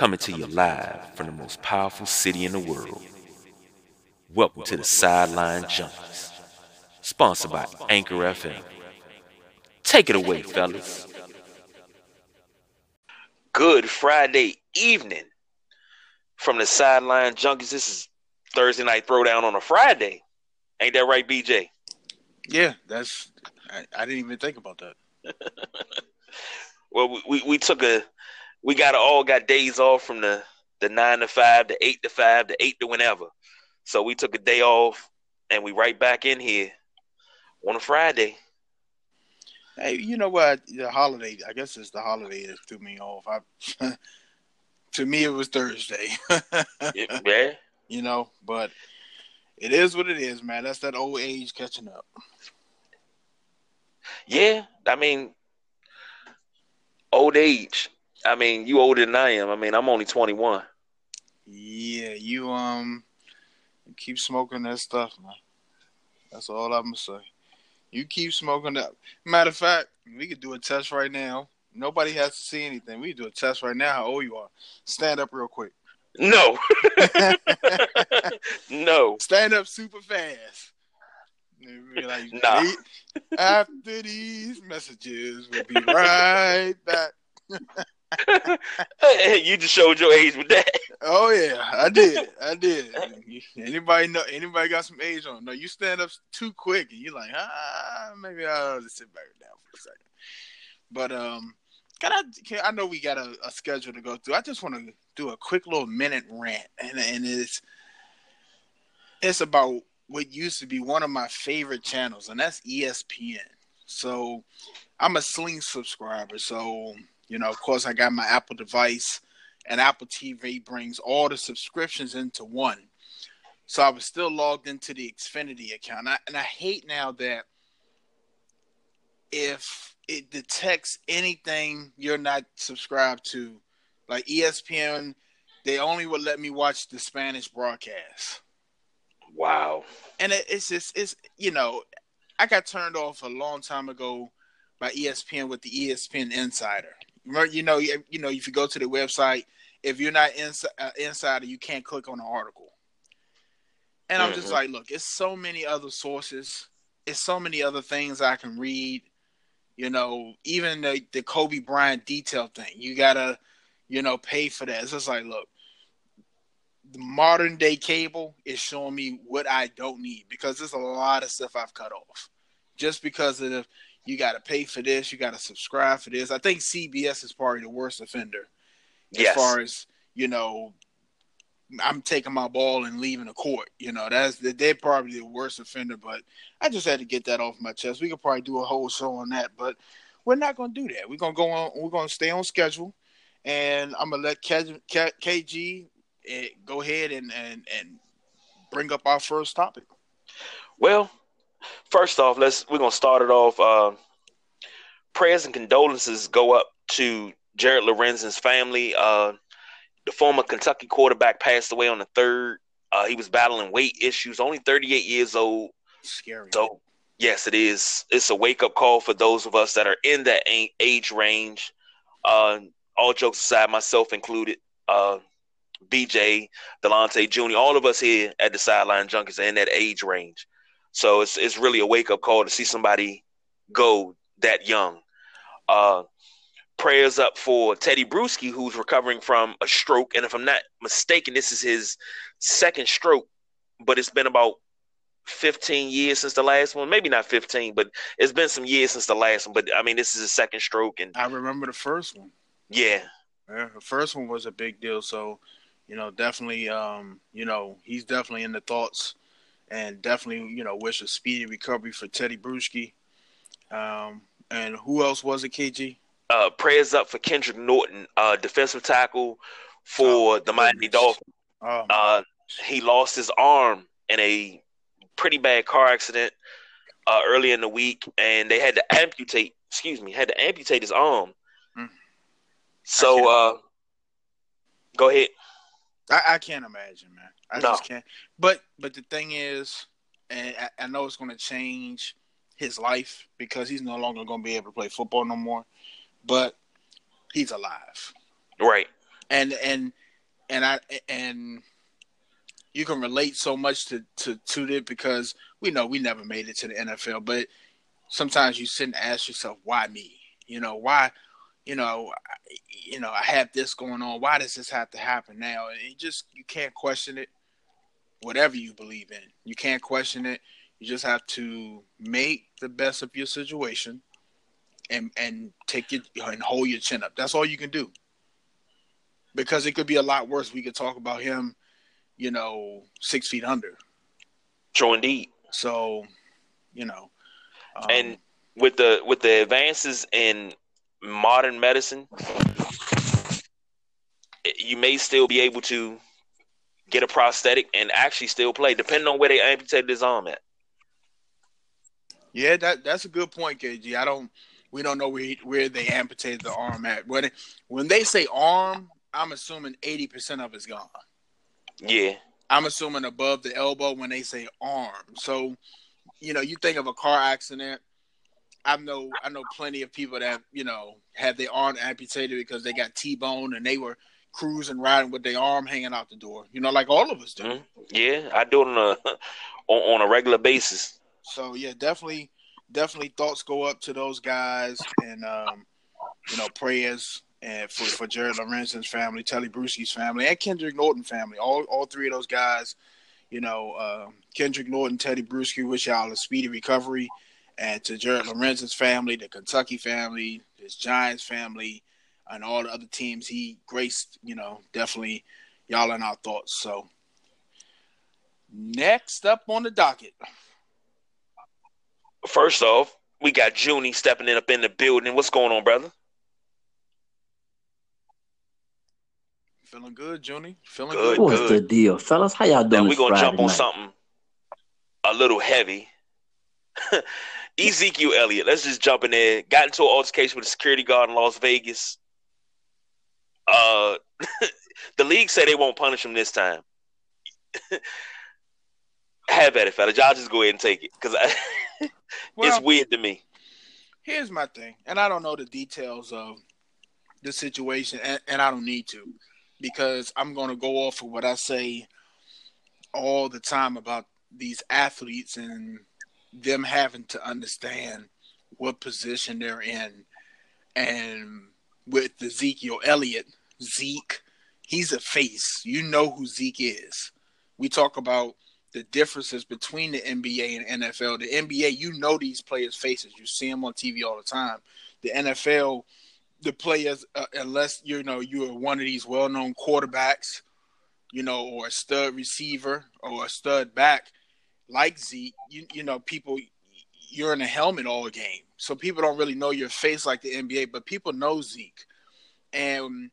coming to you live from the most powerful city in the world. Welcome to the Sideline Junkies, sponsored by Anchor FM. Take it away, fellas. Good Friday evening from the Sideline Junkies. This is Thursday night throwdown on a Friday. Ain't that right, BJ? Yeah, that's. I, I didn't even think about that. well, we, we, we took a we got all got days off from the the nine to five, the eight to five, the eight to whenever. So we took a day off and we right back in here on a Friday. Hey, you know what? The holiday, I guess it's the holiday that threw me off. I, to me, it was Thursday. yeah. You know, but it is what it is, man. That's that old age catching up. Yeah, I mean, old age. I mean, you older than I am. I mean, I'm only 21. Yeah, you um keep smoking that stuff, man. That's all I'm gonna say. You keep smoking that. Matter of fact, we could do a test right now. Nobody has to see anything. We do a test right now. How old you are? Stand up real quick. No. no. Stand up super fast. Like, nah. After these messages, we'll be right back. you just showed your age with that. Oh yeah, I did. I did. Anybody know? Anybody got some age on? No, you stand up too quick, and you're like, ah, maybe I'll just sit back down for a second. But um, can I? Can, I know we got a, a schedule to go through. I just want to do a quick little minute rant, and and it's it's about what used to be one of my favorite channels, and that's ESPN. So I'm a Sling subscriber, so you know, of course, I got my Apple device, and Apple TV brings all the subscriptions into one. So I was still logged into the Xfinity account, and I, and I hate now that if it detects anything you're not subscribed to, like ESPN, they only would let me watch the Spanish broadcast. Wow. And it, it's just it's you know, I got turned off a long time ago by ESPN with the ESPN Insider you know, you know, if you go to the website, if you're not ins- uh, insider, you can't click on the article. And I'm mm-hmm. just like, look, it's so many other sources. It's so many other things I can read. You know, even the, the Kobe Bryant detail thing, you gotta, you know, pay for that. It's just like, look, the modern day cable is showing me what I don't need because there's a lot of stuff I've cut off just because of the you got to pay for this, you got to subscribe for this. I think CBS is probably the worst offender as yes. far as you know. I'm taking my ball and leaving the court. You know, that's they're probably the worst offender. But I just had to get that off my chest. We could probably do a whole show on that, but we're not gonna do that. We're gonna go on. We're gonna stay on schedule, and I'm gonna let KG eh, go ahead and and and bring up our first topic. Well, first off, let's we're gonna start it off. Uh, prayers and condolences go up to Jared Lorenzen's family. Uh, the former Kentucky quarterback passed away on the third. Uh, he was battling weight issues, only 38 years old. Scary. So, yes, it is. It's a wake up call for those of us that are in that age range. Uh, all jokes aside, myself included. Uh, BJ, Delonte Jr., all of us here at the Sideline Junkies are in that age range. So it's it's really a wake up call to see somebody go that young. Uh, prayers up for Teddy Bruschi, who's recovering from a stroke, and if I'm not mistaken, this is his second stroke, but it's been about 15 years since the last one. Maybe not 15, but it's been some years since the last one. But I mean, this is his second stroke, and I remember the first one. Yeah, yeah the first one was a big deal. So, you know, definitely, um, you know, he's definitely in the thoughts and definitely, you know, wish a speedy recovery for Teddy Bruschi. Um, and who else was it, KG? Uh, prayers up for Kendrick Norton, uh, defensive tackle for oh, the Miami Dolphins. Oh, uh, he lost his arm in a pretty bad car accident uh, early in the week, and they had to amputate. Excuse me, had to amputate his arm. Mm. So, uh, go ahead. I, I can't imagine, man. I no. just can't. But but the thing is, and I, I know it's going to change his life because he's no longer going to be able to play football no more. But he's alive, right? and and and I and you can relate so much to to to it because we know we never made it to the NFL, but sometimes you sit and ask yourself, why me? You know, why? You know, you know, I have this going on. Why does this have to happen now? And just you can't question it. Whatever you believe in, you can't question it. You just have to make the best of your situation, and and take it and hold your chin up. That's all you can do. Because it could be a lot worse. We could talk about him, you know, six feet under. True indeed. So, you know, um, and with the with the advances in modern medicine, you may still be able to get a prosthetic and actually still play, depending on where they amputated his arm at. Yeah, that that's a good point, KG. I don't we don't know where where they amputated the arm at. When when they say arm, I'm assuming eighty percent of it's gone. Yeah, I'm assuming above the elbow when they say arm. So, you know, you think of a car accident. I know I know plenty of people that you know had their arm amputated because they got T-bone and they were cruising riding with their arm hanging out the door. You know, like all of us do. Mm-hmm. Yeah, I do it on a on, on a regular basis. So yeah, definitely, definitely thoughts go up to those guys, and um, you know, prayers and for for Jared Lorenzen's family, Teddy Bruschi's family, and Kendrick Norton family. All all three of those guys. You know, uh, Kendrick Norton, Teddy Bruschi, wish y'all a speedy recovery. And to Jared Lorenzen's family, the Kentucky family, his Giants family, and all the other teams he graced, you know, definitely y'all in our thoughts. So next up on the docket. First off, we got Junie stepping in up in the building. What's going on, brother? Feeling good, Junie. Feeling good. good. What's good. the deal, fellas? How y'all doing? Now we're gonna Friday jump on night? something a little heavy. Ezekiel Elliott. Let's just jump in there. Got into an altercation with a security guard in Las Vegas. Uh, the league said they won't punish him this time. Have at it, fella. Y'all just go ahead and take it because well, it's weird to me. Here's my thing, and I don't know the details of the situation, and, and I don't need to because I'm going to go off of what I say all the time about these athletes and them having to understand what position they're in. And with Ezekiel Elliott, Zeke, he's a face. You know who Zeke is. We talk about the differences between the NBA and NFL. The NBA, you know these players' faces. You see them on TV all the time. The NFL, the players, uh, unless you know you are one of these well-known quarterbacks, you know, or a stud receiver or a stud back like Zeke, you you know, people you're in a helmet all game, so people don't really know your face like the NBA, but people know Zeke, and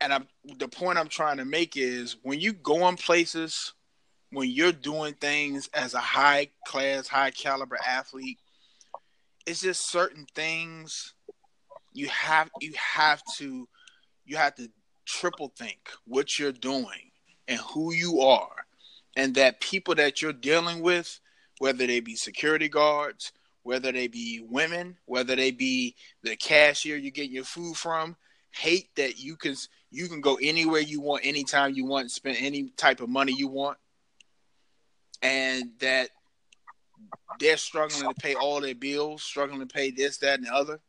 and I'm the point I'm trying to make is when you go in places, when you're doing things as a high class, high caliber athlete, it's just certain things you have you have to you have to triple think what you're doing and who you are and that people that you're dealing with whether they be security guards whether they be women whether they be the cashier you get your food from hate that you can you can go anywhere you want anytime you want spend any type of money you want and that they're struggling to pay all their bills struggling to pay this that and the other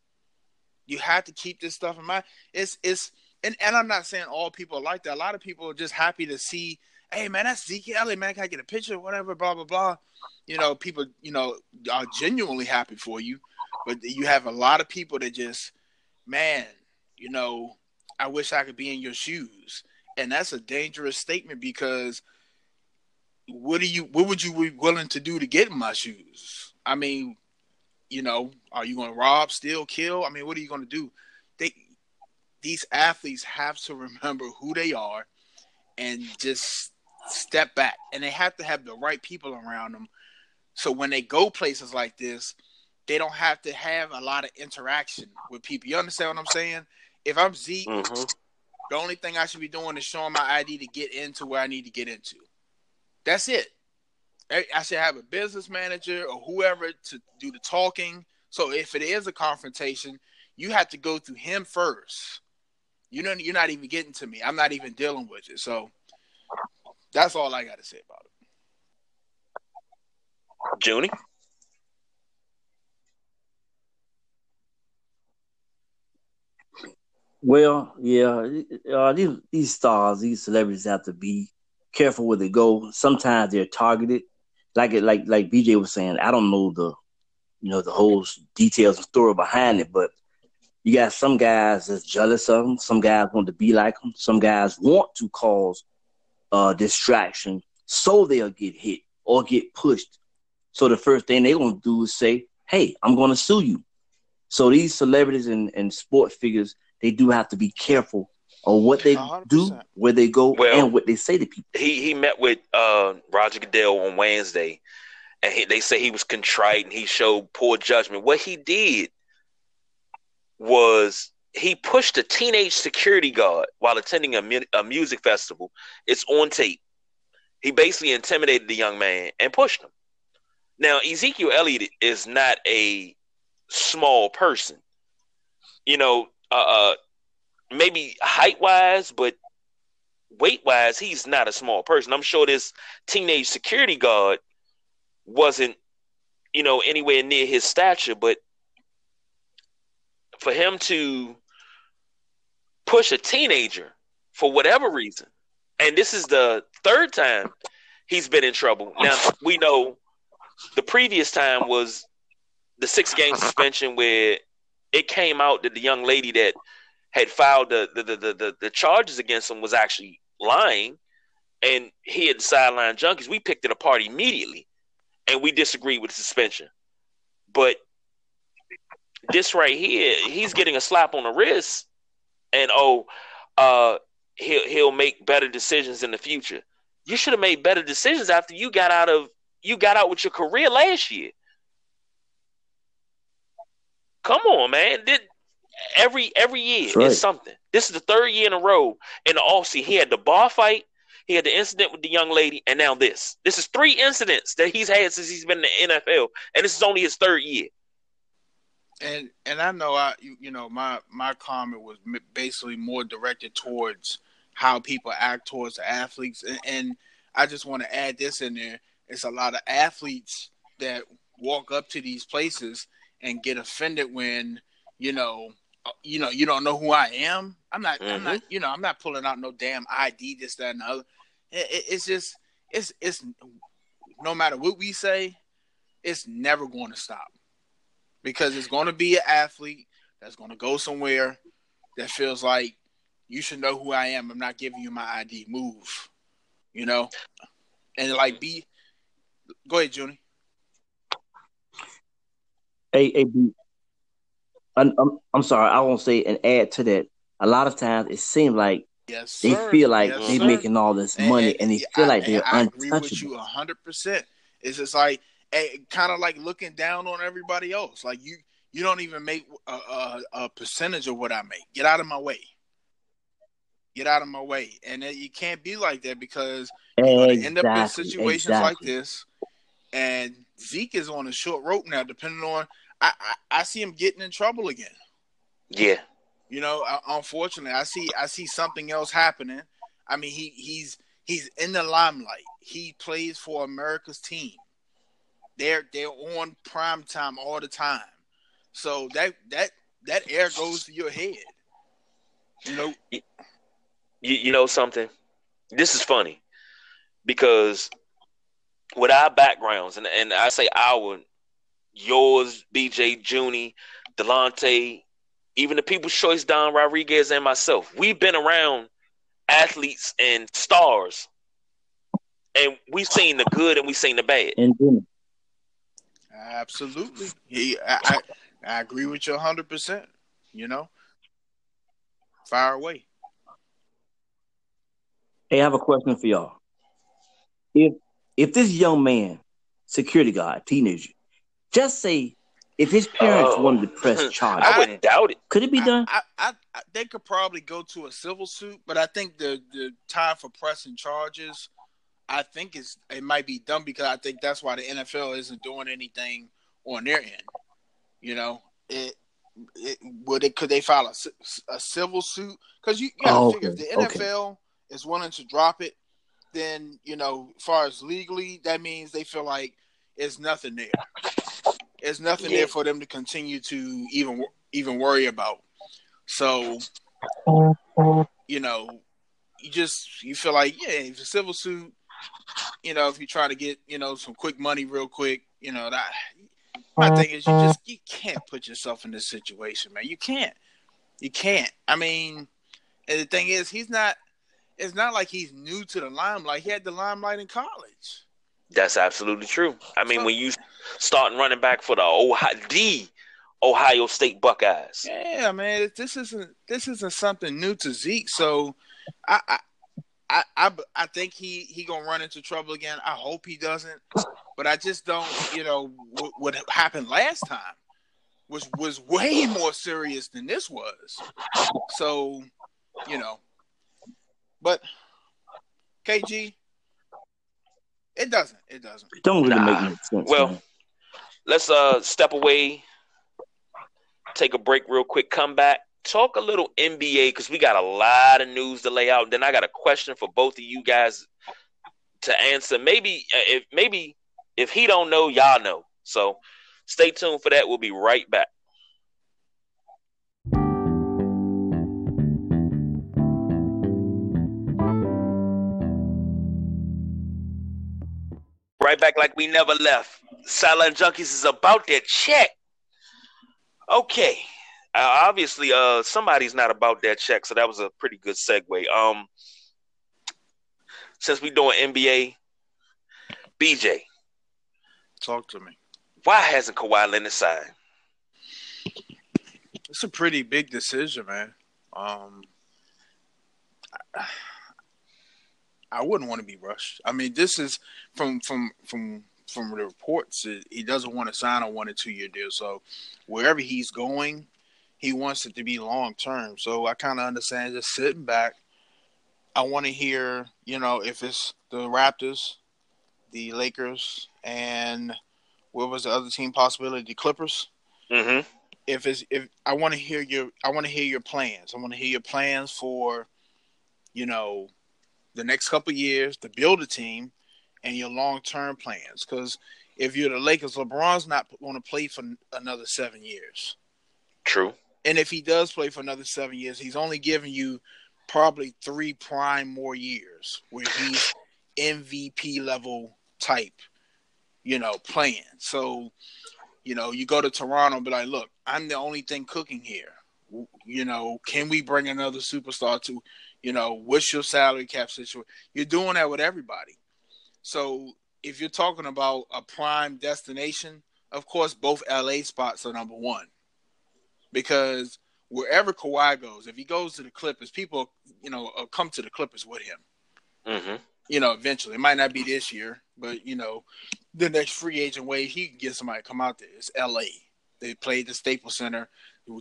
you have to keep this stuff in mind. It's it's and, and I'm not saying all people are like that. A lot of people are just happy to see, hey man, that's Zeke Elliott, man. Can I get a picture? Whatever, blah blah blah. You know, people, you know, are genuinely happy for you. But you have a lot of people that just, man, you know, I wish I could be in your shoes. And that's a dangerous statement because what do you what would you be willing to do to get in my shoes? I mean, you know, are you going to rob, steal, kill? I mean, what are you going to do? They these athletes have to remember who they are and just step back. And they have to have the right people around them. So when they go places like this, they don't have to have a lot of interaction with people. You understand what I'm saying? If I'm Zeke, mm-hmm. the only thing I should be doing is showing my ID to get into where I need to get into. That's it. I should have a business manager or whoever to do the talking. So if it is a confrontation, you have to go through him first. You know, you're not even getting to me. I'm not even dealing with it. So that's all I got to say about it. Junie? Well, yeah, uh, these these stars, these celebrities have to be careful where they go. Sometimes they're targeted, like it, like like BJ was saying. I don't know the, you know, the whole details and story behind it, but you got some guys that's jealous of them. Some guys want to be like them. Some guys want to cause uh, distraction so they'll get hit or get pushed. So the first thing they're gonna do is say, "Hey, I'm gonna sue you." So these celebrities and, and sport figures, they do have to be careful on what they 100%. do, where they go, well, and what they say to people. He he met with uh, Roger Goodell on Wednesday, and he, they say he was contrite and he showed poor judgment. What he did was he pushed a teenage security guard while attending a, mu- a music festival. It's on tape. He basically intimidated the young man and pushed him. Now, Ezekiel Elliott is not a small person. You know, uh, uh maybe height wise, but weight wise, he's not a small person. I'm sure this teenage security guard wasn't, you know, anywhere near his stature, but for him to push a teenager for whatever reason, and this is the third time he's been in trouble. Now we know the previous time was the six game suspension where it came out that the young lady that had filed the the, the, the, the charges against him was actually lying and he had sideline junkies. We picked it apart immediately and we disagreed with the suspension. But this right here, he's getting a slap on the wrist, and oh, uh, he'll he'll make better decisions in the future. You should have made better decisions after you got out of you got out with your career last year. Come on, man. Did every every year right. is something. This is the third year in a row in the offseason. He had the bar fight, he had the incident with the young lady, and now this. This is three incidents that he's had since he's been in the NFL, and this is only his third year and and I know I you, you know my my comment was basically more directed towards how people act towards the athletes, and, and I just want to add this in there. It's a lot of athletes that walk up to these places and get offended when you know uh, you know you don't know who I am. I'm not mm-hmm. I'm not mm-hmm. you know I'm not pulling out no damn ID this that and the other. It, it, it's just it's it's no matter what we say, it's never going to stop because it's going to be an athlete that's going to go somewhere that feels like you should know who I am. I'm not giving you my ID. Move, you know, and like be. Go ahead, Junie. Hey, hey, B. I'm, I'm, I'm sorry. I won't say and add to that. A lot of times it seems like yes, they feel like yes, they're making all this money, and, and, and they feel I, like they're I untouchable. agree with you hundred percent. It's just like kind of like looking down on everybody else. Like you, you don't even make a, a, a, percentage of what I make. Get out of my way. Get out of my way. And you can't be like that because you're going to end up in situations exactly. like this. And Zeke is on a short rope now, depending on. I, I, I see him getting in trouble again. Yeah. You know, uh, unfortunately, I see I see something else happening. I mean, he he's he's in the limelight. He plays for America's team. They're they're on prime time all the time. So that that that air goes to your head. You know. You, you know something? This is funny because with our backgrounds, and, and I say our, yours, BJ, Junie, Delonte, even the People's Choice, Don Rodriguez, and myself, we've been around athletes and stars, and we've seen the good and we've seen the bad. And Absolutely. He, I, I, I agree with you hundred percent. You know, fire away. Hey, I have a question for y'all. If if this young man, security guard, teenager, just say if his parents oh. wanted to press charges, I wouldn't doubt it. Could it be done? I, I, I, they could probably go to a civil suit, but I think the the time for pressing charges I think it's it might be dumb because I think that's why the NFL isn't doing anything on their end. You know, it it, would it could they file a, a civil suit? Because you, you gotta oh, okay. if the NFL okay. is willing to drop it, then you know, as far as legally, that means they feel like it's nothing there. There's nothing yeah. there for them to continue to even even worry about. So, mm-hmm. you know, you just you feel like yeah, if a civil suit, you know, if you try to get you know some quick money real quick, you know that. My uh-huh. thing is, you just you can't put yourself in this situation, man. You can't. You can't. I mean, and the thing is, he's not. It's not like he's new to the limelight. He had the limelight in college. That's absolutely true. I mean, so, when you start running back for the Ohio, the Ohio State Buckeyes. Yeah, man, this isn't this isn't something new to Zeke. So, I, I I, I, I think he he gonna run into trouble again. I hope he doesn't, but I just don't. You know what, what happened last time was was way more serious than this was. So, you know, but KG, it doesn't. It doesn't. It don't really nah. make sense. Well, man. let's uh step away, take a break real quick, come back talk a little NBA because we got a lot of news to lay out. Then I got a question for both of you guys to answer. Maybe uh, if maybe if he don't know, y'all know. So stay tuned for that. We'll be right back. Right back like we never left. Sideline Junkies is about their check. Okay, obviously, uh, somebody's not about that check, so that was a pretty good segue. Um, since we doing NBA, BJ, talk to me. Why hasn't Kawhi Leonard signed? It's a pretty big decision, man. Um, I, I wouldn't want to be rushed. I mean, this is from from from from the reports. He doesn't want to sign a one or two year deal. So wherever he's going, he wants it to be long term. So I kind of understand just sitting back. I want to hear, you know, if it's the Raptors, the Lakers, and what was the other team possibility? The Clippers. Mm-hmm. If it's if I want to hear your I want to hear your plans. I want to hear your plans for, you know, the next couple years to build a team, and your long term plans. Because if you're the Lakers, LeBron's not going to play for another seven years. True. And if he does play for another seven years, he's only giving you probably three prime more years where he's MVP level type, you know, playing. So, you know, you go to Toronto and be like, look, I'm the only thing cooking here. You know, can we bring another superstar to, you know, what's your salary cap situation? You're doing that with everybody. So if you're talking about a prime destination, of course, both LA spots are number one because wherever Kawhi goes, if he goes to the Clippers, people, you know, come to the Clippers with him. Mm-hmm. You know, eventually, it might not be this year, but you know, the next free agent wave, he can get somebody to come out there. It's L.A. They played the Staples Center,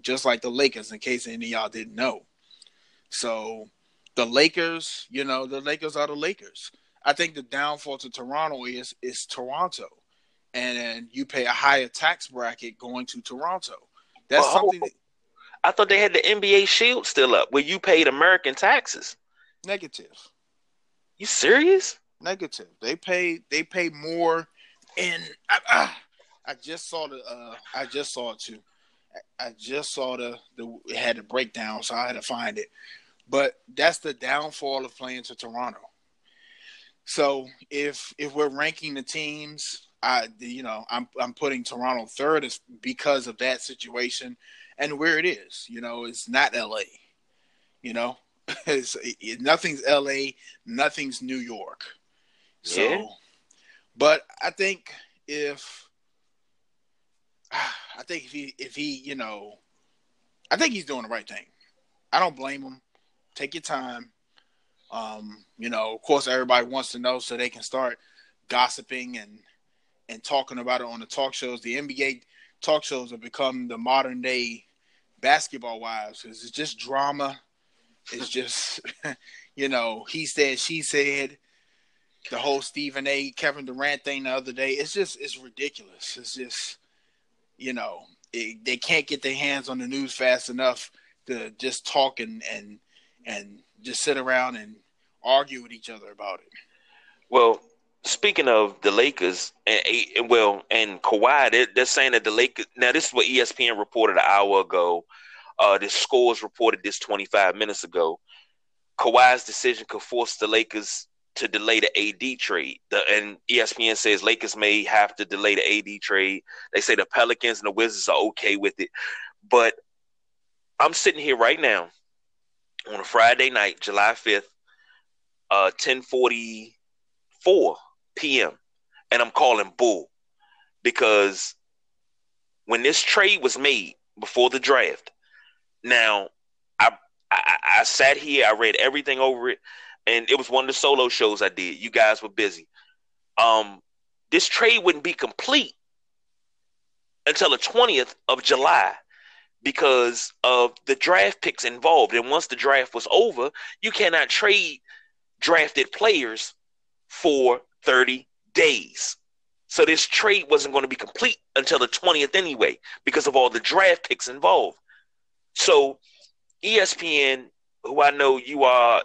just like the Lakers. In case any of y'all didn't know, so the Lakers, you know, the Lakers are the Lakers. I think the downfall to Toronto is is Toronto, and you pay a higher tax bracket going to Toronto. That's well, something. That, I thought they had the NBA Shield still up, where you paid American taxes. Negative. You serious? Negative. They pay. They pay more, and I, I, I just saw the. Uh, I just saw it too. I, I just saw the the it had a breakdown, so I had to find it. But that's the downfall of playing to Toronto. So if if we're ranking the teams I, you know, I'm I'm putting Toronto third is because of that situation and where it is. You know, it's not L.A. You know, it's it, nothing's L.A., nothing's New York. So, yeah. but I think if I think if he if he you know, I think he's doing the right thing. I don't blame him. Take your time. Um, you know, of course, everybody wants to know so they can start gossiping and and talking about it on the talk shows. The NBA talk shows have become the modern day basketball wives because it's just drama. It's just, you know, he said, she said, the whole Stephen A. Kevin Durant thing the other day. It's just, it's ridiculous. It's just, you know, it, they can't get their hands on the news fast enough to just talk and and and just sit around and argue with each other about it. Well, speaking of the Lakers, and, and well, and Kawhi, they're, they're, saying that the Lakers. Now, this is what ESPN reported an hour ago. Uh, the scores reported this 25 minutes ago. Kawhi's decision could force the Lakers to delay the AD trade. The, and ESPN says Lakers may have to delay the AD trade. They say the Pelicans and the Wizards are okay with it. But I'm sitting here right now on a Friday night, July 5th, uh, 1044 p.m. And I'm calling bull because when this trade was made before the draft, now I, I, I sat here, I read everything over it, and it was one of the solo shows I did. You guys were busy. Um, this trade wouldn't be complete until the 20th of July because of the draft picks involved. And once the draft was over, you cannot trade drafted players for 30 days. So this trade wasn't going to be complete until the 20th anyway because of all the draft picks involved. So ESPN, who I know you are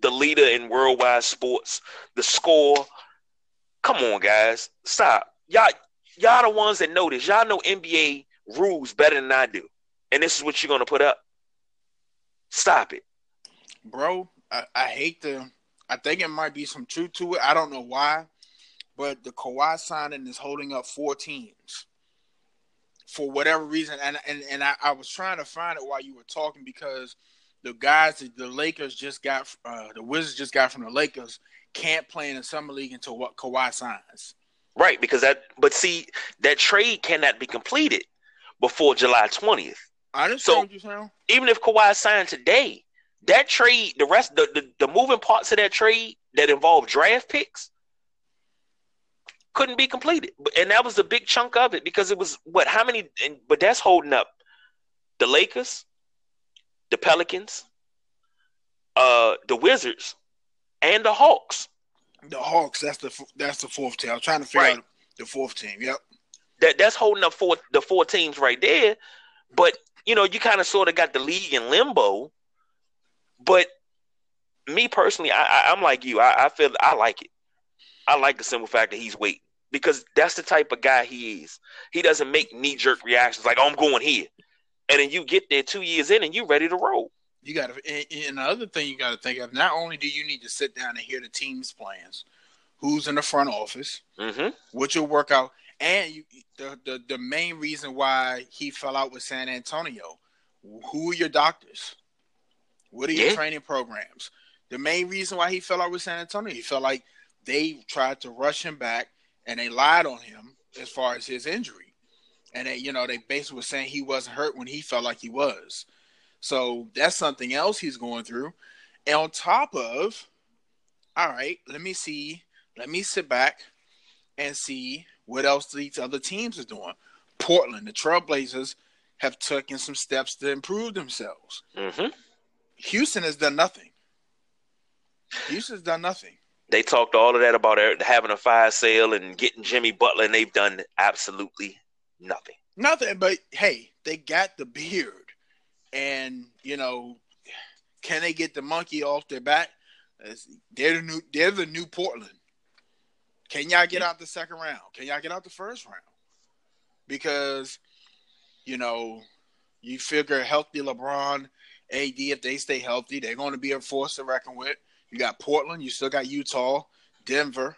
the leader in worldwide sports, the score. Come on, guys. Stop. Y'all y'all the ones that know this. Y'all know NBA rules better than I do. And this is what you're gonna put up. Stop it. Bro, I, I hate the I think it might be some truth to it. I don't know why. But the Kawhi signing is holding up four teams for whatever reason. And and, and I, I was trying to find it while you were talking because the guys that the Lakers just got uh, the Wizards just got from the Lakers can't play in the summer league until what Kawhi signs. Right, because that but see that trade cannot be completed before July twentieth. I understand so, Even if Kawhi signed today, that trade, the rest, the, the, the moving parts of that trade that involve draft picks couldn't be completed. And that was a big chunk of it because it was what, how many, and, but that's holding up the Lakers, the Pelicans, uh, the Wizards, and the Hawks. The Hawks, that's the that's the fourth team. I'm trying to figure right. out the fourth team. Yep. That that's holding up four the four teams right there. But you know, you kind of sort of got the league in limbo but me personally, I, am like you. I, I feel I like it. I like the simple fact that he's waiting because that's the type of guy he is. He doesn't make knee jerk reactions like, oh, I'm going here. And then you get there two years in and you're ready to roll. You got to, and the other thing you got to think of, not only do you need to sit down and hear the team's plans, who's in the front office, mm-hmm. what your workout, and you, the, the, the main reason why he fell out with San Antonio, who are your doctors? What are your yeah. training programs? The main reason why he fell out with San Antonio, he felt like they tried to rush him back and they lied on him as far as his injury. And they, you know, they basically were saying he wasn't hurt when he felt like he was. So that's something else he's going through. And on top of, all right, let me see, let me sit back and see what else these other teams are doing. Portland, the Trailblazers have taken some steps to improve themselves. Mm-hmm. Houston has done nothing. Houston's done nothing. They talked all of that about er, having a fire sale and getting Jimmy Butler, and they've done absolutely nothing. Nothing, but hey, they got the beard, and you know, can they get the monkey off their back? They're the new. They're the new Portland. Can y'all get out the second round? Can y'all get out the first round? Because, you know, you figure healthy LeBron AD, if they stay healthy, they're going to be a force to reckon with. You got Portland, you still got Utah, Denver.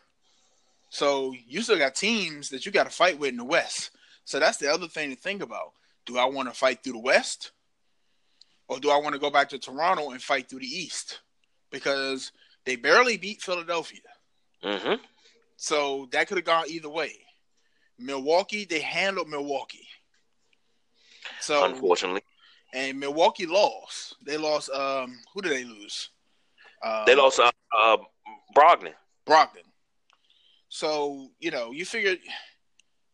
So you still got teams that you got to fight with in the West. So that's the other thing to think about. Do I want to fight through the West? Or do I want to go back to Toronto and fight through the East? Because they barely beat Philadelphia. Mm-hmm. So that could have gone either way. Milwaukee, they handled Milwaukee. So unfortunately, and Milwaukee lost. They lost. Um, who did they lose? Um, they lost uh, uh, Brogdon. Brogdon. So you know, you figure,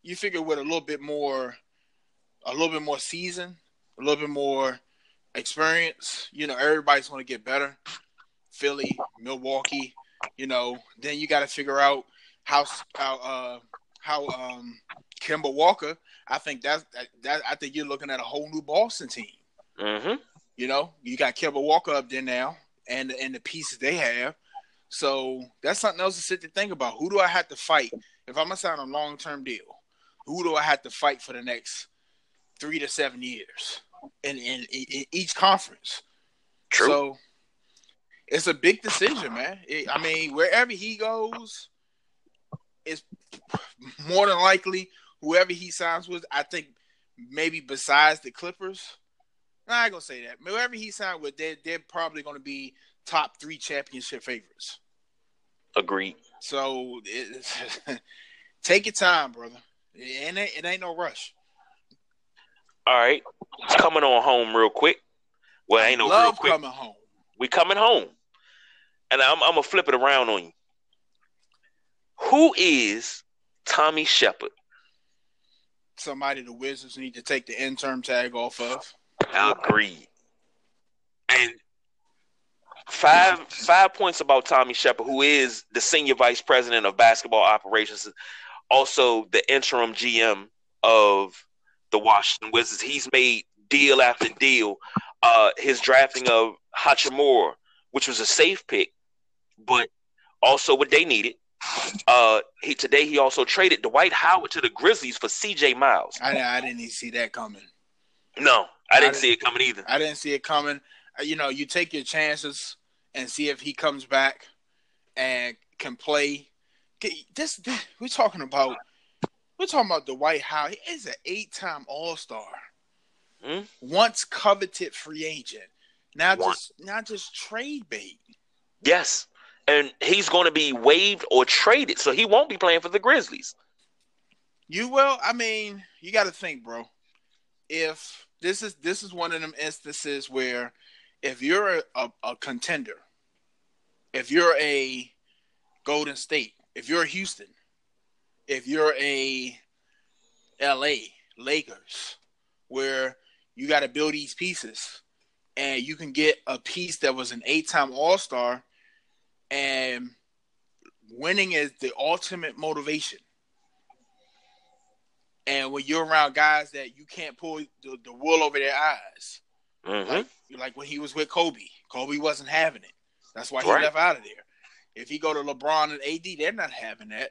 you figure with a little bit more, a little bit more season, a little bit more experience. You know, everybody's going to get better. Philly, Milwaukee. You know, then you got to figure out how how uh, how um, Kemba Walker, I think that's that, that, I think you're looking at a whole new Boston team. Mm-hmm. You know, you got Kemba Walker up there now, and and the pieces they have. So that's something else to sit to think about. Who do I have to fight if I'm gonna sign a long term deal? Who do I have to fight for the next three to seven years in in, in each conference? True. So it's a big decision, man. It, I mean, wherever he goes, it's more than likely whoever he signs with. I think maybe besides the Clippers, I ain't gonna say that. Whoever he signed with, they're, they're probably gonna be top three championship favorites. Agreed. So take your time, brother. It ain't, it ain't no rush. All right, it's coming on home real quick. Well, I ain't no Love real quick. coming home. We coming home, and I'm, I'm gonna flip it around on you. Who is Tommy Shepard? Somebody the Wizards need to take the interim tag off of. Agreed. And five five points about Tommy Shepard, who is the senior vice president of basketball operations, also the interim GM of the Washington Wizards. He's made deal after deal. Uh, his drafting of Hachimura, which was a safe pick, but also what they needed. Uh, he today he also traded Dwight Howard to the Grizzlies for C.J. Miles. I, I didn't even see that coming. No, I didn't I see it coming either. I didn't see it coming. Uh, You know, you take your chances and see if he comes back and can play. This, this we're talking about. We're talking about Dwight Howard. He is an eight-time All-Star, Hmm? once coveted free agent. Now just not just trade bait. Yes. And he's going to be waived or traded, so he won't be playing for the Grizzlies. You will. I mean, you got to think, bro. If this is this is one of them instances where, if you're a, a, a contender, if you're a Golden State, if you're a Houston, if you're a L.A. Lakers, where you got to build these pieces, and you can get a piece that was an eight-time All-Star, and winning is the ultimate motivation. And when you're around guys that you can't pull the, the wool over their eyes, hmm like like when he was with Kobe, Kobe wasn't having it. That's why he Right. left out of there. If he go to LeBron and AD, they're not having that.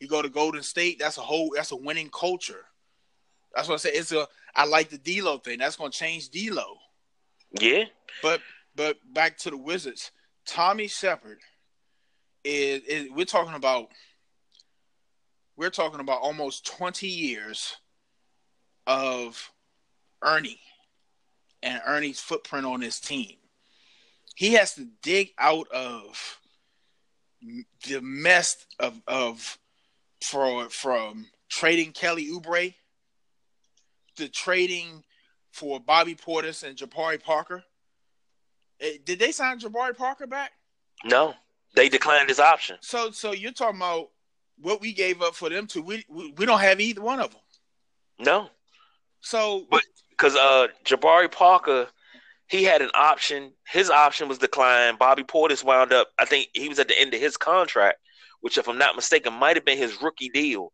You go to Golden State, that's a whole that's a winning culture. That's what I say. It's a I like the D'Lo thing. That's going to change D'Lo. Yeah. But but back to the Wizards. Tommy Shepard is, is we're talking about we're talking about almost 20 years of Ernie and Ernie's footprint on his team. He has to dig out of the mess of of for from trading Kelly Oubre to trading for Bobby Portis and Jabari Parker. Eh, Did they sign Jabari Parker back? No, they declined his option. So, so you're talking about what we gave up for them to? We we, we don't have either one of them. No, So, But- because uh, Jabari Parker, he had an option. His option was declined. Bobby Portis wound up. I think he was at the end of his contract, which, if I'm not mistaken, might have been his rookie deal.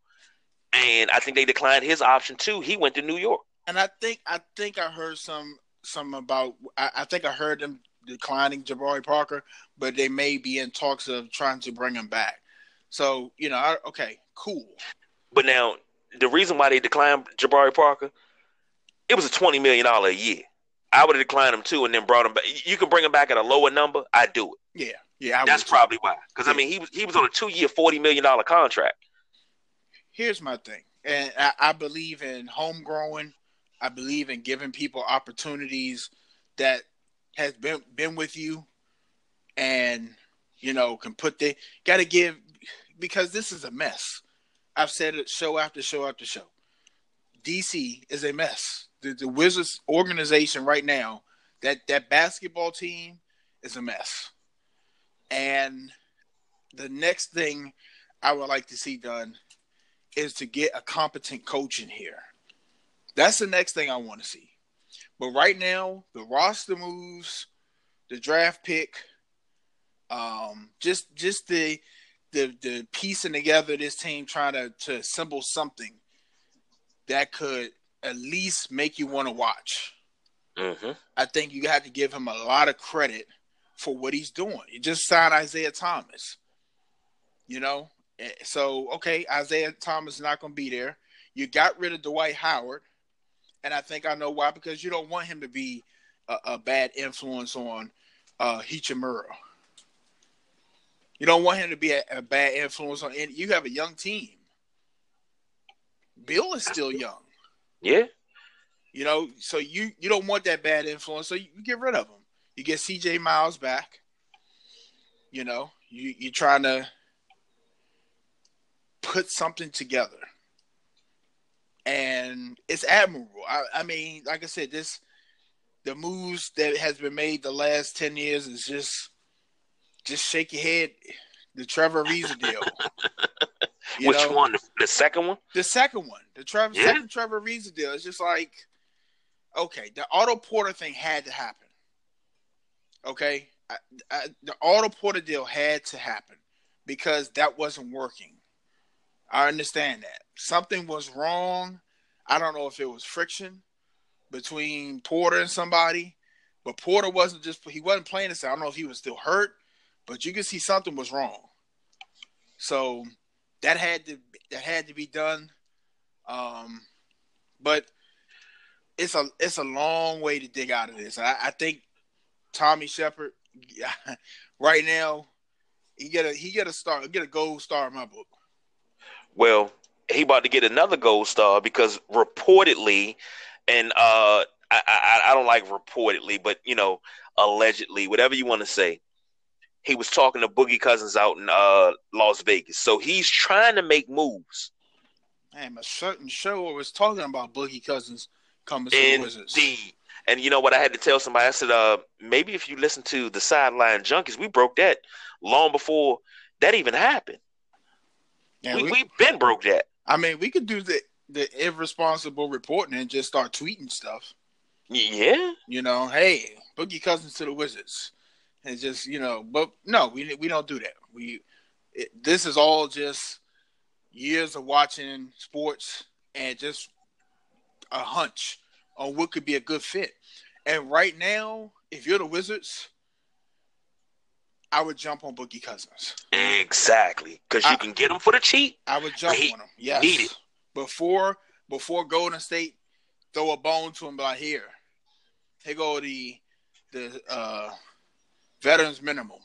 And I think they declined his option too. He went to New York. and I think I think I heard some some about. I, I think I heard them declining Jabari Parker, but they may be in talks of trying to bring him back. So you know, I, okay, cool. But now the reason why they declined Jabari Parker, it was a twenty million dollar a year. I would have declined him too, and then brought him back. You can bring him back at a lower number. I do it. Yeah, yeah. I That's probably why. Because I mean, he was he was on a two year, forty million dollar contract. here's my thing, and I, I believe in homegrowing. I believe in giving people opportunities that has been been with you, and you know can put the got to give because this is a mess. I've said it show after show after show. DC is a mess. The, the Wizards organization right now, that that basketball team is a mess, and the next thing I would like to see done is to get a competent coach in here. That's the next thing I want to see. But right now, the roster moves, the draft pick, um, just just the the the piecing together this team trying to to assemble something that could at least make you want to watch. Mm-hmm. I think you have to give him a lot of credit for what he's doing. You just signed Isaiah Thomas. You know, eh, so okay, Isaiah Thomas is not going to be there. You got rid of Dwight Howard, and I think I know why because you don't want him to be a, a bad influence on uh, Hachimura. You don't want him to be a, a bad influence on any. You have a young team. Beal is still young. Yeah. You know, so you you don't want that bad influence, so you, you get rid of him. You get C.J. Miles back. You know, you you're trying to put something together, and it's admirable. I, I mean, like I said, this the moves that has been made the last ten years is just just shake your head. The Trevor Ariza deal. Which know? one? The, second one? The second one, the Trevor Yeah. second Trevor Ariza deal, it's just like, okay, the Otto Porter thing had to happen. Okay, I, I, the Otto Porter deal had to happen because that wasn't working. I understand that something was wrong. I don't know if it was friction between Porter and somebody, but Porter wasn't just he wasn't playing this. I don't know if he was still hurt, but you could see something was wrong. So that had to that had to be done. Um, but it's a it's a long way to dig out of this. I, I think Tommy Sheppard right now he get a he get a star get a gold star in my book. Well, he about to get another gold star because reportedly, and uh, I, I I don't like reportedly, but you know, allegedly, whatever you want to say, he was talking to Boogie Cousins out in uh Las Vegas. So he's trying to make moves. Man, a certain show was talking about Boogie Cousins coming to the Wizards. And you know what? I had to tell somebody. I said, uh, maybe if you listen to the sideline junkies, we broke that long before that even happened. Yeah, we, we- we been broke that. I mean, we could do the the irresponsible reporting and just start tweeting stuff. Yeah. You know, hey, Boogie Cousins to the Wizards, and just you know, but no, we we don't do that. We it, this is all just years of watching sports and just a hunch on what could be a good fit. And right now, if you're the Wizards, I would jump on Boogie Cousins. Exactly. Because you I- can get them for the cheap. I would jump He- on him. Yes. need it. Before before Golden State throw a bone to him like here. Here go the the uh veterans minimum.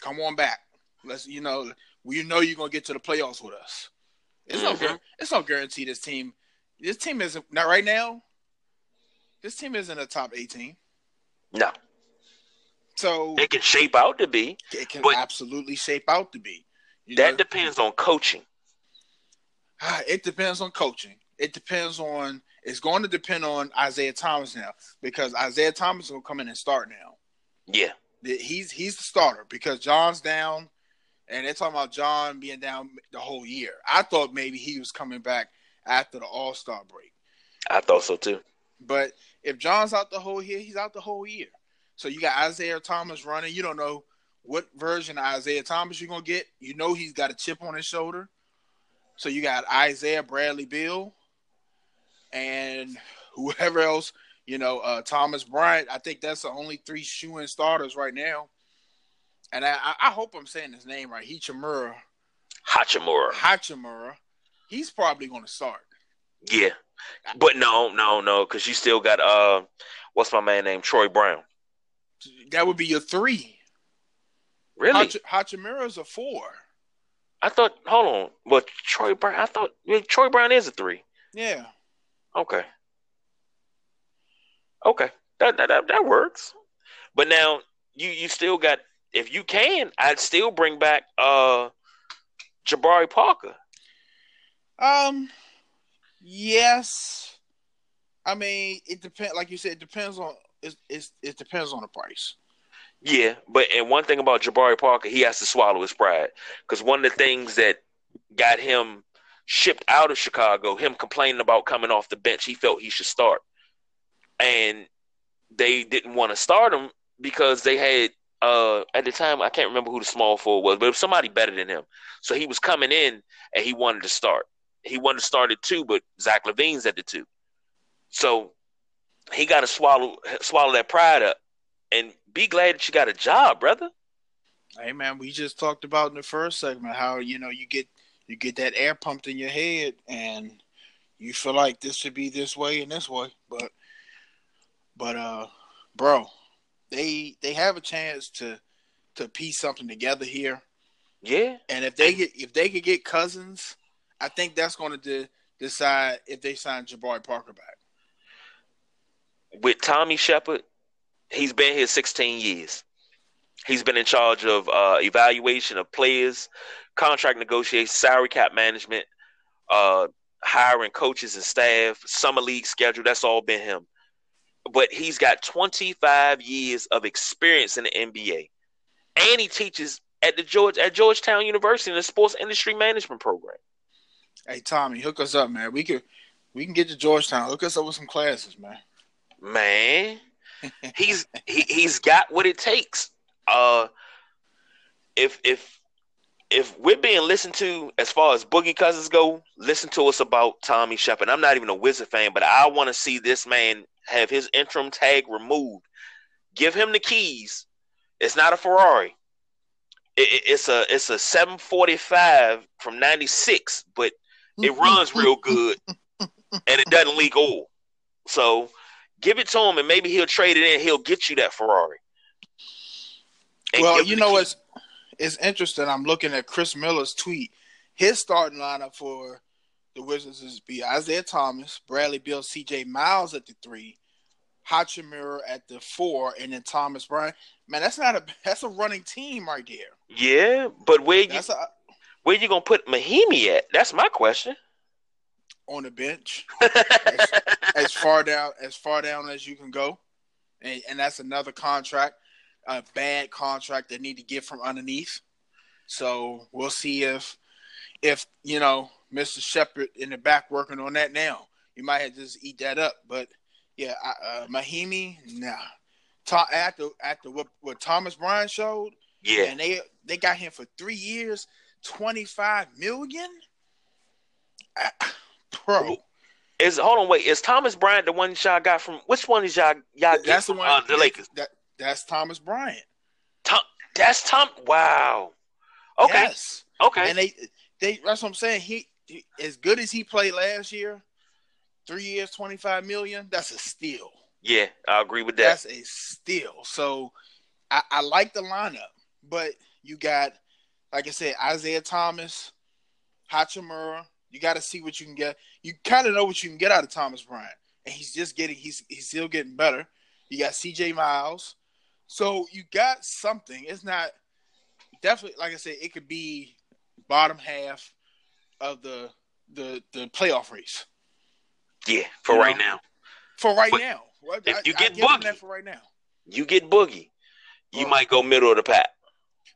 Come on back. Let's you know we know you're gonna get to the playoffs with us. It's no Mhm. guar- it's no guarantee this team this team isn't not right now. This team isn't a top eighteen. No. So It can shape out to be. it can absolutely shape out to be. You That know? depends on coaching. Ah, It depends on coaching. It depends on. It's going to depend on Isaiah Thomas now because Isaiah Thomas will come in and start now. Yeah. He's he's the starter because John's down, and they're talking about John being down the whole year. I thought maybe he was coming back after the All Star break, I thought so too. but if John's out the whole year, he's out the whole year. So you got Isaiah Thomas running. You don't know what version of Isaiah Thomas you're gonna get. You know he's got a chip on his shoulder. So you got Isaiah Bradley Beal and whoever else, you know, uh, Thomas Bryant. I think that's the only three shoe-in starters right now. And I, I- hope I'm saying his name right. Hachimura. Hachimura. Hachimura. He's probably going to start. Yeah. But no, no, no, because you still got uh what's my man named Troy Brown. That would be your three. Really? Hach- Hachimura's a four. I thought hold on. But Troy Brown I thought Troy Brown is a three. Yeah. Okay. Okay. That that that, that works. But now you you still got if you can, I'd still bring back uh Jabari Parker. Um. Yes. I mean, it depends. Like you said, it depends on. It, it's, it depends on the price. Yeah, but and one thing about Jabari Parker, he has to swallow his pride because one of the things that got him shipped out of Chicago, him complaining about coming off the bench, he felt he should start, and they didn't want to start him because they had uh at the time I can't remember who the small forward was, but it was somebody better than him. So he was coming in and he wanted to start. he wanted to start at two, but Zach LaVine's at the two. So he got to swallow swallow that pride up and be glad that you got a job, brother. Hey man, we just talked about in the first segment how you know you get you get that air pumped in your head and you feel like this should be this way and this way, but but uh, bro, they they have a chance to to piece something together here. Yeah, and if they get if they could get Cousins, I think that's going to de- decide if they sign Jabari Parker back. With Tommy Sheppard, he's been here 16 years. He's been in charge of uh, evaluation of players, contract negotiation, salary cap management, uh, hiring coaches and staff, summer league schedule. That's all been him. But he's got 25 years of experience in the NBA, and he teaches at the George at Georgetown University in the sports industry management program. Hey Tommy, hook us up, man. We could we can get to Georgetown. Hook us up with some classes, man. Man, he's he, he's got what it takes. Uh, if if if we're being listened to as far as Boogie Cousins go, listen to us about Tommy Sheppard. I'm not even a Wizard fan, but I want to see this man have his interim tag removed. Give him the keys. It's not a Ferrari. It, it's a it's a 745 from 96, but it runs real good and it doesn't leak oil. So give it to him and maybe he'll trade it in. He'll get you that Ferrari. Well, you know what's it's interesting. I'm looking at Chris Miller's tweet. His starting lineup for the Wizards is be Isaiah Thomas, Bradley Beal, C.J. Miles at the three, Hachimura at the four, and then Thomas Bryant. Man, that's not a that's a running team right there. Yeah, but where you a, where you gonna put Mahinmi at? That's my question. On the bench, as, as, far down as far down as you can go, and, and that's another contract a bad contract they need to get from underneath. So we'll see if if you know Mr. Sheppard in the back working on that now. You might have just eat that up. But yeah, I, uh, Mahinmi, nah. Ta- after after what, what Thomas Bryant showed, yeah, and they they got him for three years, twenty five million. Uh, bro, is hold on, wait, is Thomas Bryant the one y'all got from? Which one is y'all y'all? That's the one. Uh, the Lakers. That, that's Thomas Bryant. Tom, that's Tom. Wow. Okay. Yes. Okay. And they, they. That's what I'm saying. He, he, as good as he played last year, three years, twenty five million. That's a steal. Yeah, I agree with that. That's a steal. So, I, I like the lineup, but you got, like I said, Isaiah Thomas, Hachimura. You got to see what you can get. You kind of know what you can get out of Thomas Bryant, and he's just getting. He's he's still getting better. You got C.J. Miles. So you got something. It's not definitely like I said. It could be bottom half of the the the playoff race. Yeah, for you right know? now. For right but now, if I, you get boogie, for right now, you get boogie. You might go middle of the pack.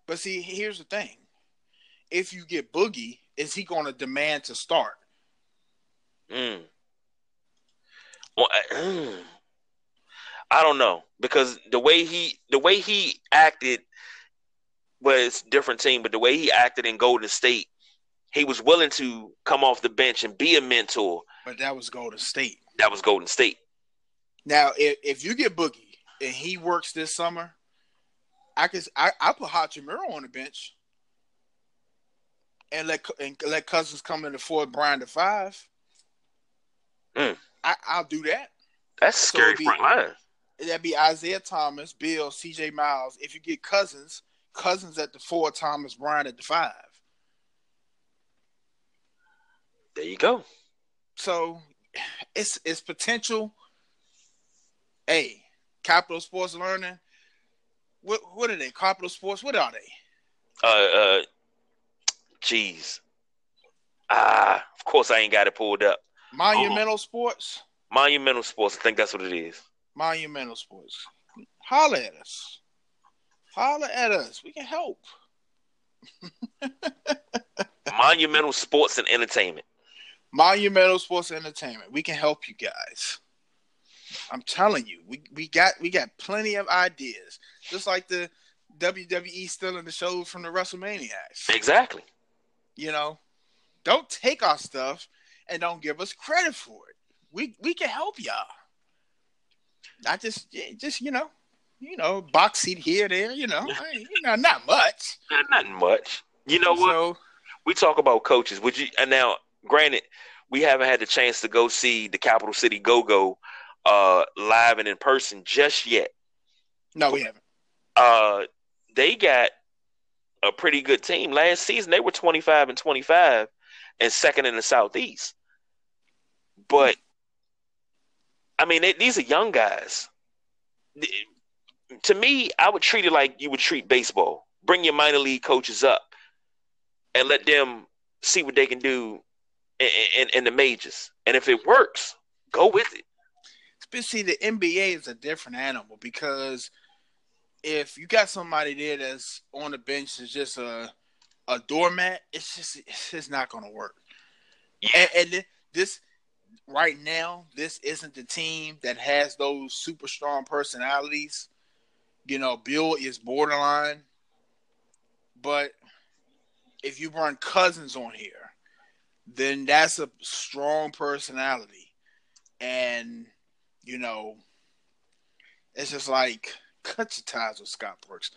But see, here's the thing: if you get boogie, is he going to demand to start? Mm. Well, mm. I don't know because the way he the way he acted was different team, but the way he acted in Golden State, he was willing to come off the bench and be a mentor. But that was Golden State. That was Golden State. Now, if, if you get Boogie and he works this summer, I can I, I put Hachimura on the bench and let and let Cousins come in the four, Bryant to five. Mm. I, I'll do that. That's so scary front line that'd be Isaiah Thomas, Beal, C.J. Miles. If you get Cousins, Cousins at the four, Thomas Bryant at the five. There you go. So it's it's potential. Hey, Capital Sports Learning. What what are they? Capital Sports. What are they? Uh, uh, jeez. Ah, of course I ain't got it pulled up. Monumental oh. Sports. Monumental Sports. I think that's what it is. Monumental Sports. Holler at us. Holler at us. We can help. Monumental Sports and Entertainment. Monumental Sports and Entertainment. We can help you guys. I'm telling you, we, we got we got plenty of ideas. Just like the WWE still in the shows from the WrestleManiacs. Exactly. You know, don't take our stuff and don't give us credit for it. We we can help y'all. I just just you know, you know, box seat here there. You know, you know, not much. Not much. You know so, what? We talk about coaches. Would you? And now, granted, we haven't had the chance to go see the Capital City Go Go uh, live and in person just yet. No, we haven't. Uh, they got a pretty good team. Last season, they were 25 and 25 and second in the Southeast. But, I mean, they, these are young guys. To me, I would treat it like you would treat baseball. Bring your minor league coaches up and let them see what they can do in, in, in the majors. And if it works, go with it. See, the NBA is a different animal because if you got somebody there that's on the bench is just a a doormat, it's just it's just not going to work. Yeah. And, and, this right now, this isn't the team that has those super strong personalities. You know, Beal is borderline, but if you run Cousins on here, then that's a strong personality, and you know, it's just like cut your ties with Scott Brooks.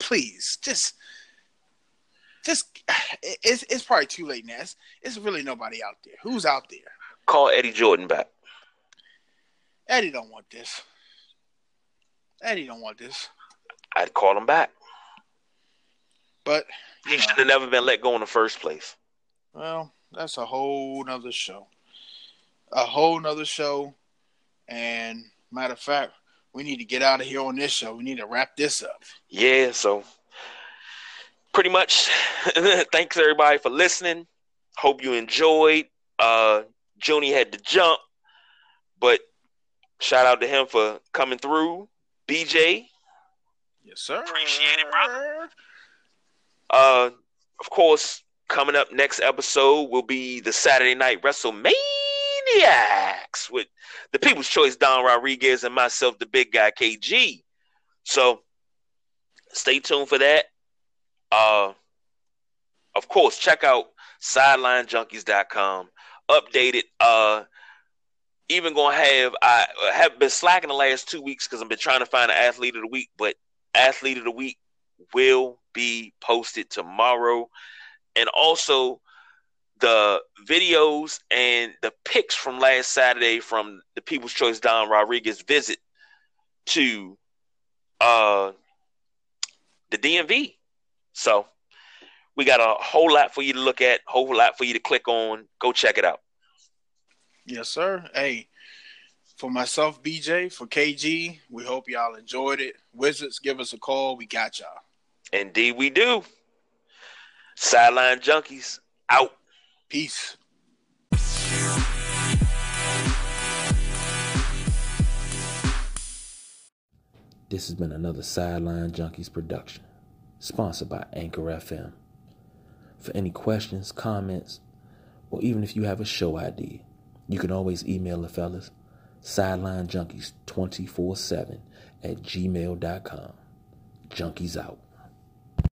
Please, just, just, it's it's probably too late now. It's, it's really nobody out there. Who's out there? Call Eddie Jordan back. Eddie don't want this. Eddie don't want this. I'd call him back. But he should have never been let go in the first place. Well, that's a whole nother show. A whole nother show. And matter of fact, we need to get out of here on this show. We need to wrap this up. Yeah, so pretty much thanks everybody for listening. Hope you enjoyed. Uh Junie had to jump, but shout out to him for coming through. BJ. Yes, sir. Appreciate it, brother. Uh of course, coming up next episode will be the Saturday night WrestleMania Maniacs with the People's Choice Don Rodriguez and myself, the big guy KG. So stay tuned for that. Uh, of course, check out sidelinejunkies.com. Updated. Uh, even gonna have I have been slacking the last two weeks because I've been trying to find an athlete of the week, but athlete of the week will be posted tomorrow. And also the videos and the pics from last Saturday from the People's Choice Don Rodriguez visit to uh, the DMV. So we got a whole lot for you to look at, whole lot for you to click on. Go check it out. Yes, sir. Hey, for myself, BJ, for KG, we hope y'all enjoyed it. Wizards, give us a call. We got y'all. Indeed, we do. Sideline Junkies out. Peace. This has been another Sideline Junkies production, sponsored by Anchor FM. For any questions, comments, or even if you have a show idea, you can always email the fellas sidelinejunkies247 at gmail.com. Junkies out.